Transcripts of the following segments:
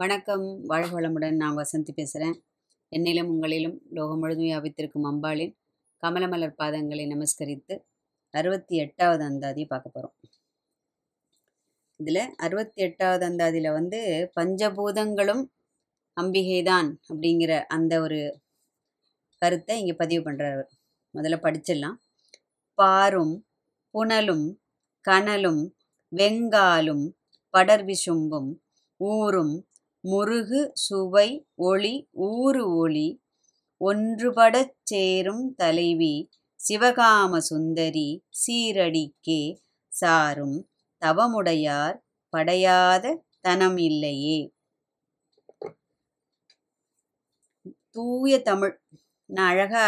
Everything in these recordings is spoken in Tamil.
வணக்கம். வாழ்க வளமுடன். நான் வசந்தி பேசுகிறேன் என்னிலும் உங்களிலும் லோகம் முழுதும் வியாபித்திருக்கும் அம்பாளின் கமலமலர் பாதங்களை நமஸ்கரித்து அறுபத்தி எட்டாவது அந்தாதியை பார்க்க போகிறோம் இதில் அறுபத்தி எட்டாவது அந்தாதியில் வந்து பஞ்சபூதங்களும் அம்பிகைதான் அப்படிங்கிற அந்த ஒரு கருத்தை இங்கே பதிவு பண்ணுறாரு முதல்ல படிச்சிடலாம். பாரும் புனலும் கனலும் வெங்காலும் படர்விசும்பும் ஊரும் முருகு சுவை ஒளி ஊறு ஒளி ஒன்றுபடச் சேரும் தலைவி சிவகாம சுந்தரி சீரடிக்கே சாரும் தவமுடையார் படையாத தனம் இல்லையே தூய தமிழ் நான் அழகா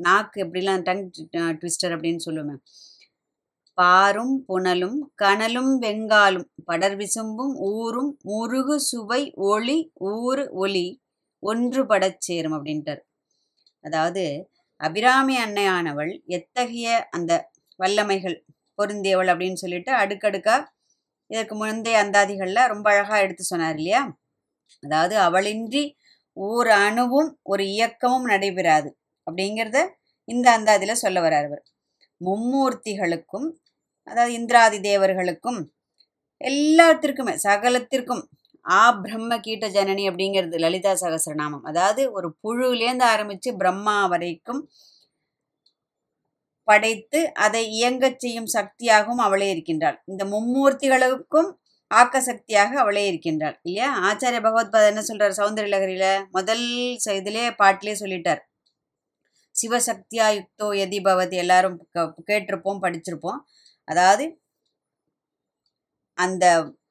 நாக்கு எப்படிலாம் டங் ட்விஸ்டர் அப்படின்னு சொல்லுவேன் பாரும் புனலும் கனலும் வெங்காலும் படர் விசும்பும் ஊரும் முருகு சுவை ஒளி ஊறு ஒளி ஒன்றுபடச் சேரும் அப்படின்ட்டார். அதாவது அபிராமி அன்னையானவள் எத்தகைய அந்த வல்லமைகள் பொருந்தியவள் அப்படின்னு சொல்லிட்டு அடுக்கடுக்காக இதற்கு முந்தைய அந்தாதிகளில் ரொம்ப அழகாக எடுத்து சொன்னார் இல்லையா? அதாவது அவளின்றி ஓர் அணுவும் ஒரு இயக்கமும் நடைபெறாது அப்படிங்கிறத இந்த அந்தாதியில் சொல்ல வர்றார் அவர் மும்மூர்த்திகளுக்கும் அதாவது இந்திராதி தேவர்களுக்கும் எல்லாத்திற்குமே சகலத்திற்கும் ஆ பிரம்ம கீட்ட ஜனனி அப்படிங்கிறது லலிதா சகசிரநாமம். அதாவது ஒரு புழுலேருந்து ஆரம்பித்து பிரம்மா வரைக்கும் படைத்து அதை இயங்கச் செய்யும் சக்தியாகவும் அவளே இருக்கின்றாள். இந்த மும்மூர்த்திகளுக்கும் ஆக்க சக்தியாக அவளே இருக்கின்றாள். இல்லையா? ஆச்சாரிய பகவத்பாத் என்ன சொல்றார்? சௌந்தரிய லகரியில முதல் இதிலே பாட்டிலே சொல்லிட்டார். சிவசக்தியா யுக்தோ எதி பவதி எல்லாரும் கேட்டிருப்போம் படிச்சிருப்போம். அதாவது அந்த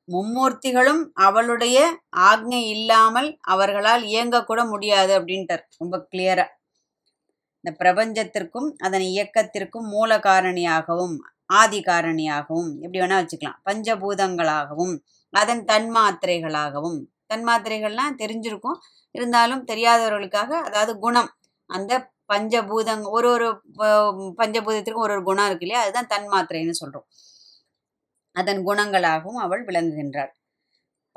மும்மூர்த்திகளும் அவளுடைய ஆக்ஞை இல்லாமல் அவர்களால் இயங்கக்கூட முடியாது அப்படின்ட்டார் ரொம்ப கிளியரா இந்த பிரபஞ்சத்திற்கும் அதன் இயக்கத்திற்கும் மூல காரணியாகவும் ஆதி காரணியாகவும் எப்படி வேணா வச்சுக்கலாம் பஞ்சபூதங்களாகவும் அதன் தன்மாத்திரைகளாகவும். தன்மாத்திரைகள்லாம் தெரிஞ்சிருக்கும் இருந்தாலும் தெரியாதவர்களுக்காக அதாவது குணம் அந்த பஞ்சபூதங் ஒரு ஒரு பஞ்சபூதத்திற்கும் ஒரு ஒரு குணம் இருக்கு இல்லையா? அதுதான் தன்மாத்திரைன்னு சொல்றோம். அதன் குணங்களாகவும் அவள் விளங்குகின்றாள்.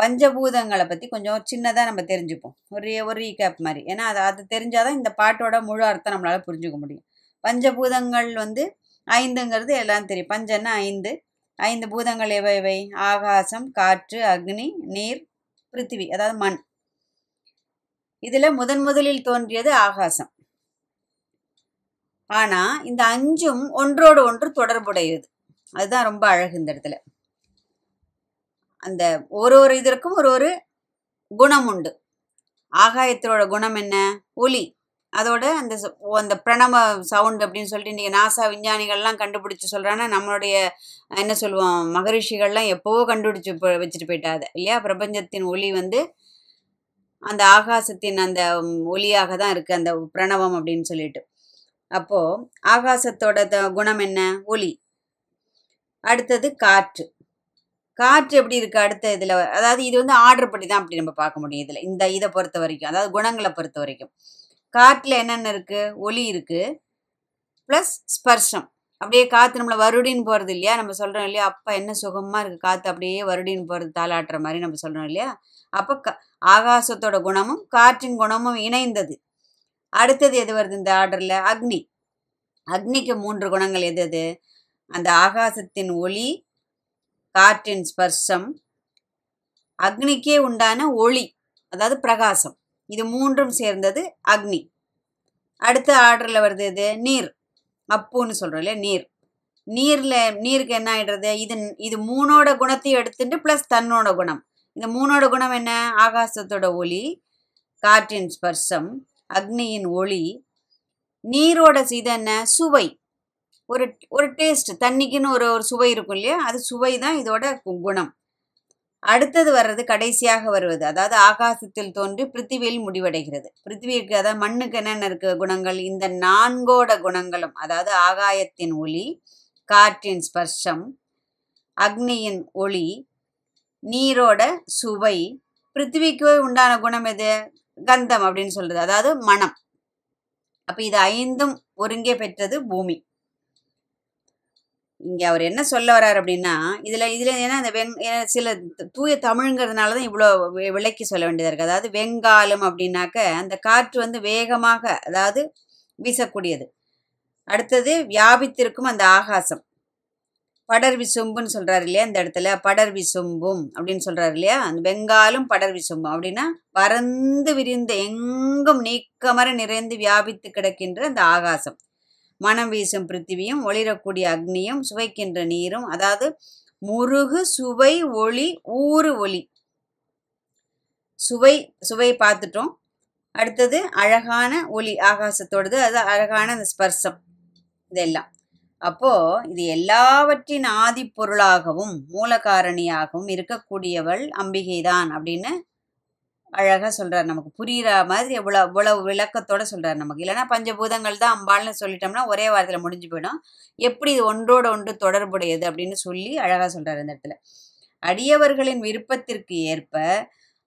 பஞ்சபூதங்களை பற்றி கொஞ்சம் சின்னதாக நம்ம தெரிஞ்சுப்போம். ஒரு ஒரு ரீகேப் மாதிரி. ஏன்னா அது அது தெரிஞ்சாதான் இந்த பாட்டோட முழு அர்த்தம் நம்மளால் புரிஞ்சுக்க முடியும். பஞ்சபூதங்கள் வந்து ஐந்துங்கிறது எல்லாம் தெரியும். பஞ்சன்னா ஐந்து. ஐந்து பூதங்கள் எவை எவை? ஆகாசம் காற்று அக்னி நீர் பிருத்திவி அதாவது மண். இதில் முதன் முதலில் தோன்றியது ஆகாசம். ஆனால் இந்த அஞ்சும் ஒன்றோடு ஒன்று தொடர்புடையது. அதுதான் ரொம்ப அழகு இந்த இடத்துல. அந்த ஒரு ஒரு இதற்கும் ஒரு ஒரு குணம் உண்டு. ஆகாயத்தோட குணம் என்ன? ஒலி. அதோட அந்த அந்த பிரணவ சவுண்ட் அப்படின்னு சொல்லிட்டு இன்றைக்கி நாசா விஞ்ஞானிகள்லாம் கண்டுபிடிச்சி சொல்கிறாங்கன்னா நம்மளுடைய என்ன சொல்லுவோம் மகரிஷிகள்லாம் எப்போவோ கண்டுபிடிச்சி வச்சுட்டு போயிட்டாது இல்லையா? பிரபஞ்சத்தின் ஒலி வந்து அந்த ஆகாசத்தின் அந்த ஒலியாக தான் இருக்குது அந்த பிரணவம் அப்படின்னு சொல்லிட்டு. அப்போது ஆகாசத்தோட குணம் என்ன? ஒலி அடுத்தது காற்று. காற்று எப்படி இருக்குது அடுத்த இதில் அதாவது இது வந்து ஆர்டர் பண்ணி தான் அப்படி நம்ம பார்க்க முடியும் இதில். இந்த இதை பொறுத்த வரைக்கும் அதாவது குணங்களை பொறுத்த வரைக்கும். காற்றில் என்னென்ன இருக்குது ஒலி இருக்குது ப்ளஸ் ஸ்பர்ஷம். அப்படியே காற்று நம்மளை வருடின்னு போகிறது இல்லையா? நம்ம சொல்கிறோம் இல்லையா? அப்பா என்ன சுகமாக இருக்குது காற்று அப்படியே வருடின்னு போகிறது தாளாட்டுற மாதிரி நம்ம சொல்கிறோம் இல்லையா? அப்போ க ஆகாசத்தோட குணமும் காற்றின் குணமும் இணைந்தது. அடுத்தது எது வருது இந்த ஆர்டரில்? அக்னி. அக்னிக்கு மூன்று குணங்கள் எது எது அந்த ஆகாசத்தின் ஒளி காற்றின் ஸ்பர்ஷம் அக்னிக்கே உண்டான ஒளி அதாவது பிரகாசம். இது மூன்றும் சேர்ந்தது அக்னி. அடுத்த ஆர்டரில் வருது இது நீர். அப்புன்னு சொல்கிறோம் இல்லையா? நீர். நீரில் நீருக்கு என்ன ஆகிடுறது இது இது மூணோட குணத்தையும் எடுத்துட்டு ப்ளஸ் தன்னோட குணம். இந்த மூணோட குணம் என்ன? ஆகாசத்தோட ஒளி காற்றின் ஸ்பர்ஷம் அக்னியின் ஒளி நீரோட இது என்ன? சுவை. ஒரு ஒரு டேஸ்ட் தண்ணிக்குன்னு ஒரு ஒரு சுவை இருக்கும் இல்லையா? அது சுவை தான் இதோட குணம். அடுத்தது வர்றது கடைசியாக வருவது. அதாவது ஆகாசத்தில் தோன்றி பிருத்திவியில் முடிவடைகிறது. பிருத்திவிக்கு அதாவது மண்ணுக்கு என்னென்ன இருக்கு குணங்கள்? இந்த நான்கோட குணங்களும் அதாவது ஆகாயத்தின் ஒளி காற்றின் ஸ்பர்ஷம் அக்னியின் ஒளி நீரோட சுவை. பிருத்திவிக்கு உண்டான குணம் எது? கந்தம் அப்படின்னு சொல்றது. அதாவது மனம். அப்ப இது ஐந்தும் ஒருங்கே பெற்றது பூமி. இங்கே அவர் என்ன சொல்ல வர்றார் அப்படின்னா இதில் இதில் ஏன்னா அந்த வெங் சில தூய தமிழுங்கிறதுனால தான் இவ்வளோ விளக்கி சொல்ல வேண்டியதாக இருக்குது அதாவது வெங்காலம் அப்படின்னாக்க அந்த காற்று வந்து வேகமாக அதாவது வீசக்கூடியது. அடுத்தது வியாபித்திருக்கும் அந்த ஆகாசம். படர் விசும்புன்னு சொல்கிறாரு இல்லையா இந்த இடத்துல? படர் விசும்பும் அப்படின்னு சொல்கிறாரு இல்லையா? அந்த வெங்காலும் படர் விசும்பும் அப்படின்னா பறந்து விரிந்த எங்கும் நீக்கமர நிறைந்து வியாபித்து கிடக்கின்ற அந்த ஆகாசம். மனம் வீசும் பிருத்திவியும் ஒளிரக்கூடிய அக்னியும் சுவைக்கின்ற நீரும் அதாவது முருகு சுவை ஒளி ஊறு ஒளி. சுவை சுவை பார்த்துட்டோம். அடுத்தது அழகான ஒளி ஆகாசத்தோடது அது அழகான அந்த ஸ்பர்சம். இதெல்லாம். அப்போ இது எல்லாவற்றின் ஆதி பொருளாகவும் மூலகாரணியாகவும் இருக்கக்கூடியவள் அம்பிகைதான் அப்படின்னு அழகா சொல்றார். நமக்கு புரியுற மாதிரி எவ்வளவு இவ்வளவு விளக்கத்தோட சொல்கிறார் நமக்கு. இல்லைன்னா பஞ்சபூதங்கள் தான் அம்பாள்னு சொல்லிட்டோம்னா ஒரே வாரத்துல முடிஞ்சு போயிடும். எப்படி இது ஒன்றோட ஒன்று தொடர்புடையது அப்படின்னு சொல்லி அழகா சொல்றாரு இந்த இடத்துல. அடியவர்களின் விருப்பத்திற்கு ஏற்ப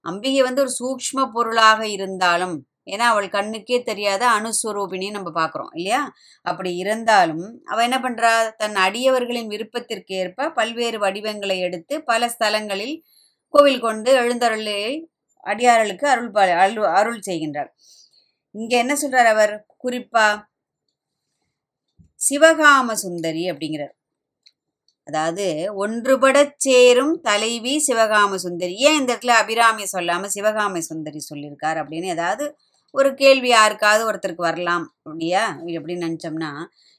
அம்பிகை வந்து ஒரு சூக்ஷ்ம பொருளாக இருந்தாலும் ஏன்னா அவள் கண்ணுக்கே தெரியாத அணுஸ்வரூபிணின்னு நம்ம பார்க்குறோம் இல்லையா? அப்படி இருந்தாலும் அவள் என்ன பண்றா? தன் அடியவர்களின் விருப்பத்திற்கு ஏற்ப பல்வேறு வடிவங்களை எடுத்து பல ஸ்தலங்களில் கோவில் கொண்டு எழுந்தருளை அடியார்களுக்கு அருள் பா- அருள் அருள் செய்கின்றார். இங்க என்ன சொல்றார் அவர்? குறிப்பா சிவகாம சுந்தரி அப்படிங்கிறார். அதாவது ஒன்றுபட சேரும் தலைவி சிவகாம சுந்தரி. ஏன் இந்த இடத்துல அபிராமி சொல்லாம சிவகாம சுந்தரி சொல்லியிருக்கார் அப்படின்னு? ஏதாவது ஒரு கேள்வி யாருக்காவது ஒருத்தருக்கு வரலாம் அப்படியா? எப்படின்னு நினச்சோம்னா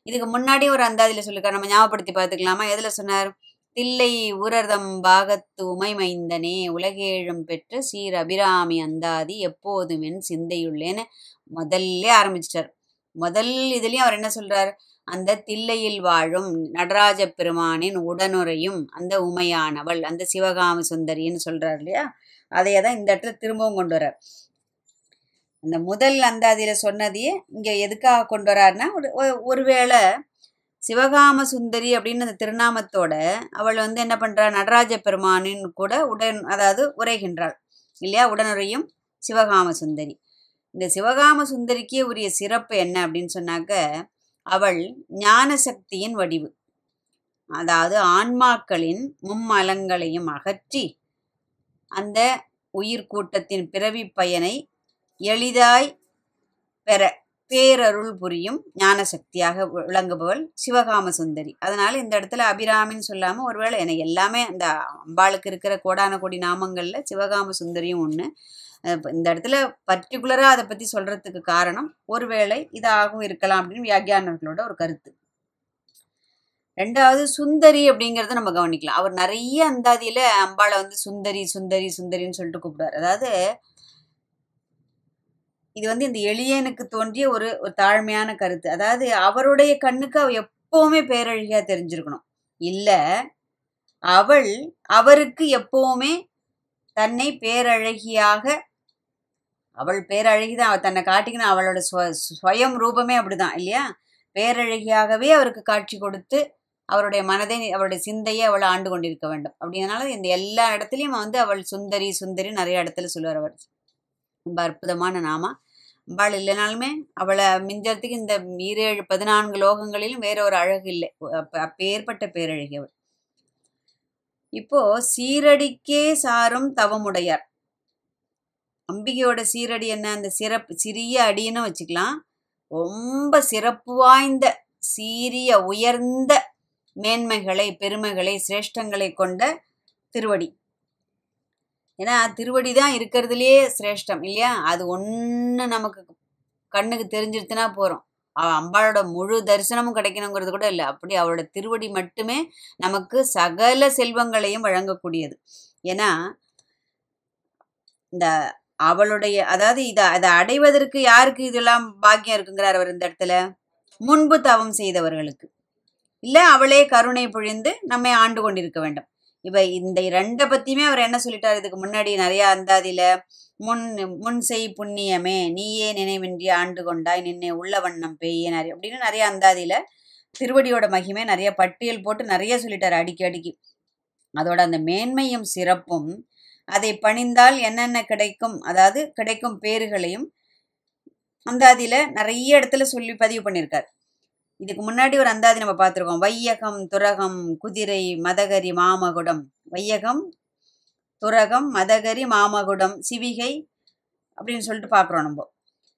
இதுக்கு முன்னாடி ஒரு அந்தாதியில சொல்லியிருக்காரு நம்ம ஞாபகப்படுத்தி பார்த்துக்கலாமா? எதுல சொன்னார்? தில்லை உரர்தம் பாகத்து உமை மைந்தனே உலகேழும் பெற்ற சீர் அபிராமி அந்தாதி எப்போதும் என் சிந்தையுள்ளேன்னு முதல்ல ஆரம்பிச்சிட்டார். முதல் இதுலயும் அவர் என்ன சொல்றார்? அந்த தில்லையில் வாழும் நடராஜ பெருமானின் உடனுறையும் அந்த உமையானவள் அந்த சிவகாம சுந்தரின்னு சொல்றார் இல்லையா? அதையே தான் இந்த இடத்துல திரும்பவும் கொண்டு வர்றார். அந்த முதல் அந்தாதியில் சொன்னதையே இங்கே எதுக்காக கொண்டு வராருன்னா ஒரு ஒருவேளை சிவகாம சுந்தரி அப்படின்னு அந்த திருநாமத்தோட அவள் வந்து என்ன பண்ணுறா நடராஜ பெருமானின்னு கூட உடன் அதாவது உரைகின்றாள். இல்லையா? உடனுறையும் சிவகாம சுந்தரி. இந்த சிவகாம சுந்தரிக்கே உரிய சிறப்பு என்ன அப்படின்னு சொன்னாக்க அவள் ஞான சக்தியின் வடிவு. அதாவது ஆன்மாக்களின் மும்மலங்களையும் அகற்றி அந்த உயிர் கூட்டத்தின் பிறவி பயனை எளிதாய் பெற பேரருள் புரியும் ஞான சக்தியாக விளங்குபவள் சிவகாம சுந்தரி. அதனால இந்த இடத்துல அபிராமின்னு சொல்லாம ஒருவேளை எனக்கு எல்லாமே அந்த அம்பாளுக்கு இருக்கிற கோடான கோடி நாமங்கள்ல சிவகாம சுந்தரியும் ஒன்று இந்த இடத்துல பர்டிகுலரா அதை பத்தி சொல்றதுக்கு காரணம் ஒருவேளை இதாகவும் இருக்கலாம் அப்படின்னு வியாக்கியானர்களோட ஒரு கருத்து. ரெண்டாவது சுந்தரி அப்படிங்கிறத நம்ம கவனிக்கலாம். அவர் நிறைய அந்தாதியில அம்பாளை வந்து சுந்தரி சுந்தரி சுந்தரின்னு சொல்லிட்டு கூப்பிடுவார். அதாவது இது வந்து இந்த எளியனுக்கு தோன்றிய ஒரு ஒரு தாழ்மையான கருத்து. அதாவது அவருடைய கண்ணுக்கு அவ எப்பவுமே பேரழகியா தெரிஞ்சிருக்கணும். இல்ல அவள் அவருக்கு எப்பவுமே தன்னை பேரழகியாக அவள் பேரழகிதான் அவள் தன்னை காட்டிக்கணும் அவளோட சுயம் ரூபமே அப்படிதான் இல்லையா? பேரழகியாகவே அவருக்கு காட்சி கொடுத்து அவருடைய மனதை அவருடைய சிந்தையை அவள் ஆண்டு கொண்டிருக்க வேண்டும். அப்படிங்கறனால இந்த எல்லா இடத்துலையும் வந்து அவள் சுந்தரி சுந்தரி நிறைய இடத்துல சொல்லுவார் அவர். ரொம்ப அற்புதமான நாமா. அம்பாள் இல்லைனாலுமே அவளை மிஞ்சறதுக்கு இந்த ஈரேழு பதினான்கு லோகங்களிலும் வேற ஒரு அழகு இல்லை. அப்பேற்பட்ட பேரழகி அவள். இப்போ சீரடிக்கே சாரும் தவமுடையார். அம்பிகையோட சீரடி என்ன? அந்த சிறப்பு சிறிய அடின்னு வச்சுக்கலாம். ரொம்ப சிறப்பு வாய்ந்த சீரிய உயர்ந்த மேன்மைகளை பெருமைகளை சிரேஷ்டங்களை கொண்ட திருவடி. ஏன்னா திருவடி தான் இருக்கிறதுலையே சிரேஷ்டம் இல்லையா? அது ஒன்று நமக்கு கண்ணுக்கு தெரிஞ்சிருச்சுன்னா போகிறோம் அம்பாளோட முழு தரிசனமும் கிடைக்கணுங்கிறது கூட இல்லை. அப்படி அவளோட திருவடி மட்டுமே நமக்கு சகல செல்வங்களையும் வழங்கக்கூடியது. ஏன்னா இந்த அவளுடைய அதாவது இதை அதை அடைவதற்கு யாருக்கு இதெல்லாம் பாக்கியம் இருக்குங்கிறார் அவர் இந்த இடத்துல? முன்பு தவம் செய்தவர்களுக்கு. இல்லை அவளே கருணை பொழிந்து நம்மை ஆண்டு கொண்டிருக்க வேண்டும். இவ இந்த ரெண்டை பத்தியுமே அவர் என்ன சொல்லிட்டார்? இதுக்கு முன்னாடி நிறைய அந்தாதியில் முன் முன் செய் புண்ணியமே நீயே நினைவின்றி ஆண்டு கொண்டாய் நின்னே உள்ள வண்ணம் பெய்ய நிறைய அப்படின்னு நிறைய அந்தாதியில திருவடியோட மகிமை நிறைய பட்டியல் போட்டு நிறைய சொல்லிட்டார் அடிக்கி அடிக்கி அதோட அந்த மேன்மையும் சிறப்பும் அதை பணிந்தால் என்னென்ன கிடைக்கும்? அதாவது கிடைக்கும் பேறுகளையும் அந்தாதியில் நிறைய இடத்துல சொல்லி பதிவு பண்ணியிருக்கார். இதுக்கு முன்னாடி ஒரு அந்தாதி நம்ம பார்த்துருக்கோம். வையகம் துரகம் குதிரை மதகரி மாமகுடம். வையகம் துரகம் மதகரி மாமகுடம் சிவிகை அப்படின்னு சொல்லிட்டு பார்க்குறோம் நம்ம.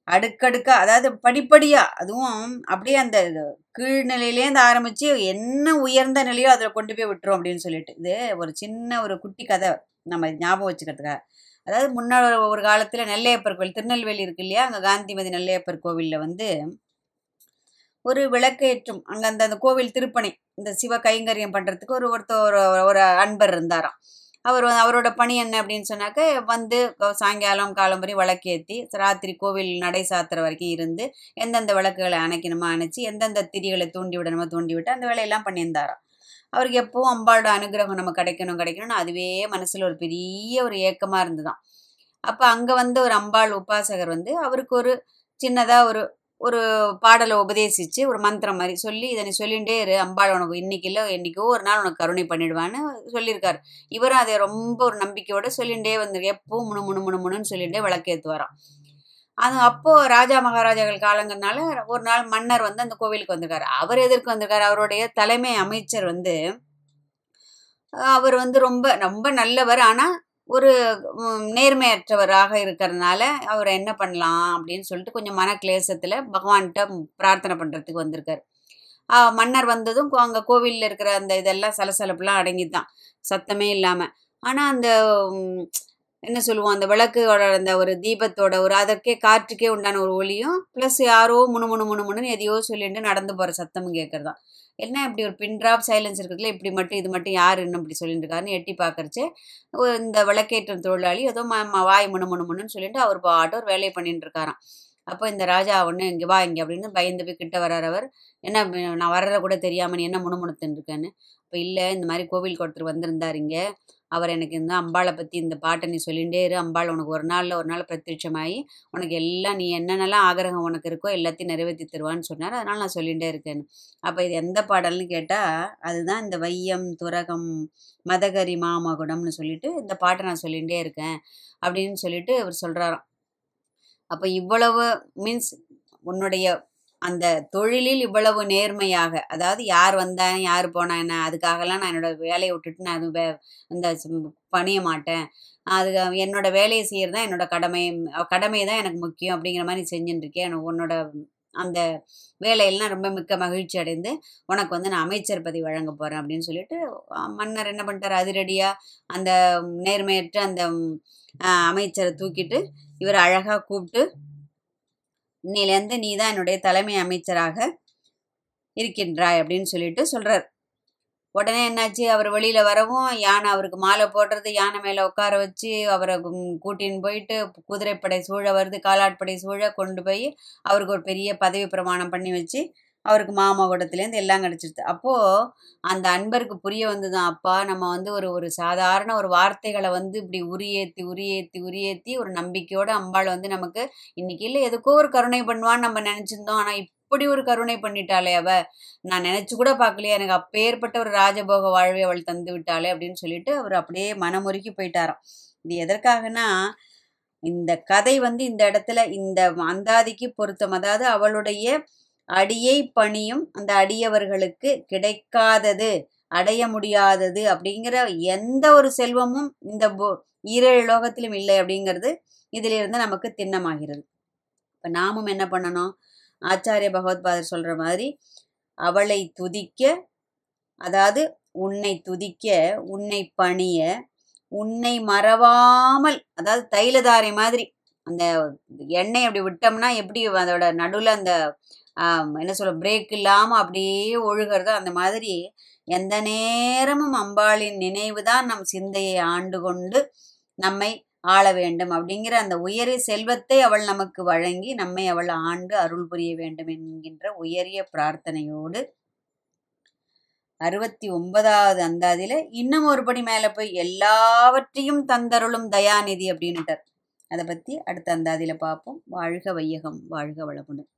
அடுக்கடுக்காக அதாவது படிப்படியா அதுவும் அப்படியே அந்த கீழ்நிலையிலேருந்து ஆரம்பிச்சு என்ன உயர்ந்த நிலையோ அதில் கொண்டு போய் விட்டுரும் அப்படின்னு சொல்லிட்டு. இது ஒரு சின்ன ஒரு குட்டி கதை நம்ம ஞாபகம் வச்சுக்கிறதுக்காக. அதாவது முன்னாடி ஒரு காலத்தில் நெல்லையப்பர் கோவில் திருநெல்வேலி இருக்கு இல்லையா? அங்கே காந்திமதி நெல்லையப்பர் கோவிலில் வந்து ஒரு விளக்கேற்றும். அங்கே அந்த அந்த கோவில் திருப்பணி இந்த சிவ கைங்கரியம் பண்ணுறதுக்கு ஒரு ஒருத்தர் ஒரு ஒரு அன்பர் இருந்தாராம். அவர் அவரோட பணி என்ன அப்படின்னு சொன்னாக்க வந்து சாயங்காலம் காலம் வரை விளக்கேற்றி ராத்திரி கோவில் நடை சாத்துற வரைக்கும் இருந்து எந்தெந்த விளக்குகளை அணைக்கணுமோ அணைச்சி எந்தெந்த திரிகளை தூண்டி விடணுமோ தூண்டி விட்டு அந்த வேலையெல்லாம் பண்ணியிருந்தாராம். அவருக்கு எப்பவும் அம்பாளோட அனுகிரகம் நம்ம கிடைக்கணும் கிடைக்கணும்னு அதுவே மனசில் ஒரு பெரிய ஒரு ஏக்கமாக இருந்துதான் அப்போ அங்கே வந்து ஒரு அம்பாள் உபாசகர் வந்து அவருக்கு ஒரு சின்னதாக ஒரு ஒரு பாடலை உபதேசித்து ஒரு மந்திரம் மாதிரி சொல்லி இதை நீ சொல்லிகிட்டே இரு அம்பாள் உனக்கு இன்னைக்கு இல்லை என்றைக்கோ ஒரு நாள் உனக்கு கருணை பண்ணிடுவான்னு சொல்லியிருக்காரு. இவரும் அதை ரொம்ப ஒரு நம்பிக்கையோடு சொல்லிகிட்டே வந்து எப்பவும் முணு முணு முணு முணுன்னு சொல்லிகிட்டே விளக்கேற்றுவாராம் அது அப்போது ராஜா மகாராஜாக்கள் காலங்கிறனால ஒரு நாள் மன்னர் வந்து அந்த கோவிலுக்கு வந்திருக்காரு. அவர் எதற்கு வந்திருக்காரு? அவருடைய தலைமை அமைச்சர் வந்து அவர் வந்து ரொம்ப ரொம்ப நல்லவர். ஆனால் ஒரு நேர்மையற்றவராக இருக்கிறதுனால அவர் என்ன பண்ணலாம் அப்படின்னு சொல்லிட்டு கொஞ்சம் மன கிளேசத்தில் பகவான்கிட்ட பிரார்த்தனை பண்ணுறதுக்கு வந்திருக்கார். மன்னர் வந்ததும் அங்கே கோவிலில் இருக்கிற அந்த இதெல்லாம் சலசலப்புலாம் அடங்கி தான் சத்தமே இல்லாமல் ஆனால் அந்த என்ன சொல்லுவோம் அந்த விளக்குகளோட அந்த ஒரு தீபத்தோட ஒரு அதற்கே காற்றுக்கே உண்டான ஒரு ஒளியும் ப்ளஸ் யாரோ முணு முணு முணு முணுன்னு எதையோ சொல்லிட்டு நடந்து போகிற சத்தமும் கேட்குறதான். என்ன இப்படி ஒரு பின் ட்ராப் சைலன்ஸ் இருக்கிறதுல இப்படி மட்டும் இது மட்டும் யார் இன்னும் இப்படி சொல்லிட்டு இருக்காருன்னு எட்டி பார்க்கறச்சு இந்த விளக்கேற்றும் தொழிலாளி ஏதோ ம வாய் முணு முணு முணுன்னு சொல்லிட்டு அவர் பாட்டு ஒரு வேலையை பண்ணிட்டு இருக்காராம். அப்போ இந்த ராஜா ஒன்று இங்கே வா இங்கே அப்படின்னு பயந்து போய் கிட்ட வர்றார் அவர். என்ன நான் வர்றத கூட தெரியாமல் நீ என்ன முணுமுணுத்துன்னு இருக்கேன்னு இப்போ இல்லை இந்த மாதிரி கோவில் ஒருத்தர் வந்திருந்தார் இங்கே. அவர் எனக்கு இந்த அம்பாளை பற்றி இந்த பாட்டை நீ சொல்லிகிட்டே இரு. அம்பாள் உனக்கு ஒரு நாளில் ஒரு நாள் பிரத்யட்சமாகி உனக்கு எல்லாம் நீ என்னென்னலாம் ஆகிரகம் உனக்கு இருக்கோ எல்லாத்தையும் நிறைவேற்றி தருவான்னு சொன்னார். அதனால் நான் சொல்லிகிட்டே இருக்கேன்னு. அப்போ இது எந்த பாடல்னு கேட்டால் அதுதான் இந்த வையம் துரகம் மதகரி மாமகுடம்னு சொல்லிட்டு இந்த பாட்டை நான் சொல்லிகிட்டே இருக்கேன் அப்படின்னு சொல்லிட்டு அவர் சொல்கிறாராம் அப்போ இவ்வளவு மீன்ஸ் உன்னுடைய அந்த தொழிலில் இவ்வளவு நேர்மையாக அதாவது யார் வந்தேன் யார் போனா என்ன அதுக்காகலாம் நான் என்னோட வேலையை விட்டுட்டு நான் அது வே இந்த பணிய மாட்டேன். அது என்னோட வேலையை செய்கிறது தான் என்னோட கடமை கடமை தான் எனக்கு முக்கியம் அப்படிங்கிற மாதிரி செஞ்சுட்டு இருக்கேன். உன்னோட அந்த வேலையெல்லாம் ரொம்ப மிக்க மகிழ்ச்சி அடைந்து உனக்கு வந்து நான் அமைச்சர் பதவி வழங்க போகிறேன் அப்படின்னு சொல்லிட்டு மன்னர் என்ன பண்ணிட்டார்? அதிரடியாக அந்த நேர்மையற்ற அந்த அமைச்சரை தூக்கிட்டு இவர் அழகாக கூப்பிட்டு இன்னிலேருந்து நீ தான் என்னுடைய தலைமை அமைச்சராக இருக்கின்றாய் அப்படின்னு சொல்லிட்டு சொல்கிறார் உடனே என்னாச்சு? அவர் வெளியில் வரவும் யானை அவருக்கு மாலை போடுறது யானை மேலே உட்கார வச்சு அவரை கூட்டின்னு போயிட்டு குதிரைப்படை சூழ வருது காலாட்படை சூழ கொண்டு போய் அவருக்கு ஒரு பெரிய பதவி பிரமாணம் பண்ணி வச்சு அவருக்கு மாமகுடத்துலேருந்து எல்லாம் கிடச்சிருது. அப்போது அந்த அன்பருக்கு புரிய வந்துதான் அப்பா நம்ம வந்து ஒரு ஒரு சாதாரண ஒரு வார்த்தைகளை வந்து இப்படி உரியேற்றி உரியேற்றி உரியேற்றி ஒரு நம்பிக்கையோடு அம்பாள் வந்து நமக்கு இன்னைக்கு இல்லை எதுக்கோ ஒரு கருணை பண்ணுவான்னு நம்ம நினச்சிருந்தோம். ஆனால் இப்படி ஒரு கருணை பண்ணிட்டாளே அவ. நான் நினைச்சு கூட பார்க்கலையே எனக்கு அப்பேற்பட்ட ஒரு ராஜபோக வாழ்வை அவள் தந்து விட்டாளே அப்படின்னு சொல்லிட்டு அவர் அப்படியே மனமுருகி போயிட்டாராம். இது எதற்காகனா இந்த கதை வந்து இந்த இடத்துல இந்த அந்தாதிக்கு பொருத்தம். அதாவது அவளுடைய அடியை பணியும் அந்த அடியவர்களுக்கு கிடைக்காதது அடைய முடியாதது அப்படிங்கிற எந்த ஒரு செல்வமும் இந்த ஈரேழு லோகத்திலும் இல்லை அப்படிங்கிறது இதிலிருந்து நமக்கு திண்ணமாகிறது. இப்போ நாமும் என்ன பண்ணணும்? ஆச்சாரிய பகவத்பாதர் சொல்கிற மாதிரி அவளை துதிக்க அதாவது உன்னை துதிக்க உன்னை பணிய உன்னை மறவாமல் அதாவது தைலதாரை மாதிரி அந்த எண்ணெய் அப்படி விட்டோம்னா எப்படி அதோட நடுவில் அந்த என்ன சொல்ல பிரேக் இல்லாமல் அப்படியே ஒழுகிறதோ அந்த மாதிரி எந்த நேரமும் அம்பாளின் நினைவு தான் நம் சிந்தையை ஆண்டு கொண்டு நம்மை ஆள வேண்டும் அப்படிங்கிற அந்த உயரிய செல்வத்தை அவள் நமக்கு வழங்கி நம்மை அவள் ஆண்டு அருள் புரிய வேண்டும் என்கின்ற உயரிய பிரார்த்தனையோடு அறுபத்தி ஒன்பதாவது அந்தாதியில இன்னும் ஒரு படி மேலே போய் எல்லாவற்றையும் தந்தருளும் தயாநிதி அப்படின்னுட்டார். அதை பற்றி அடுத்த அந்தாதியில் பார்ப்போம் வாழ்க வையகம் வாழ்க வளமுடன்.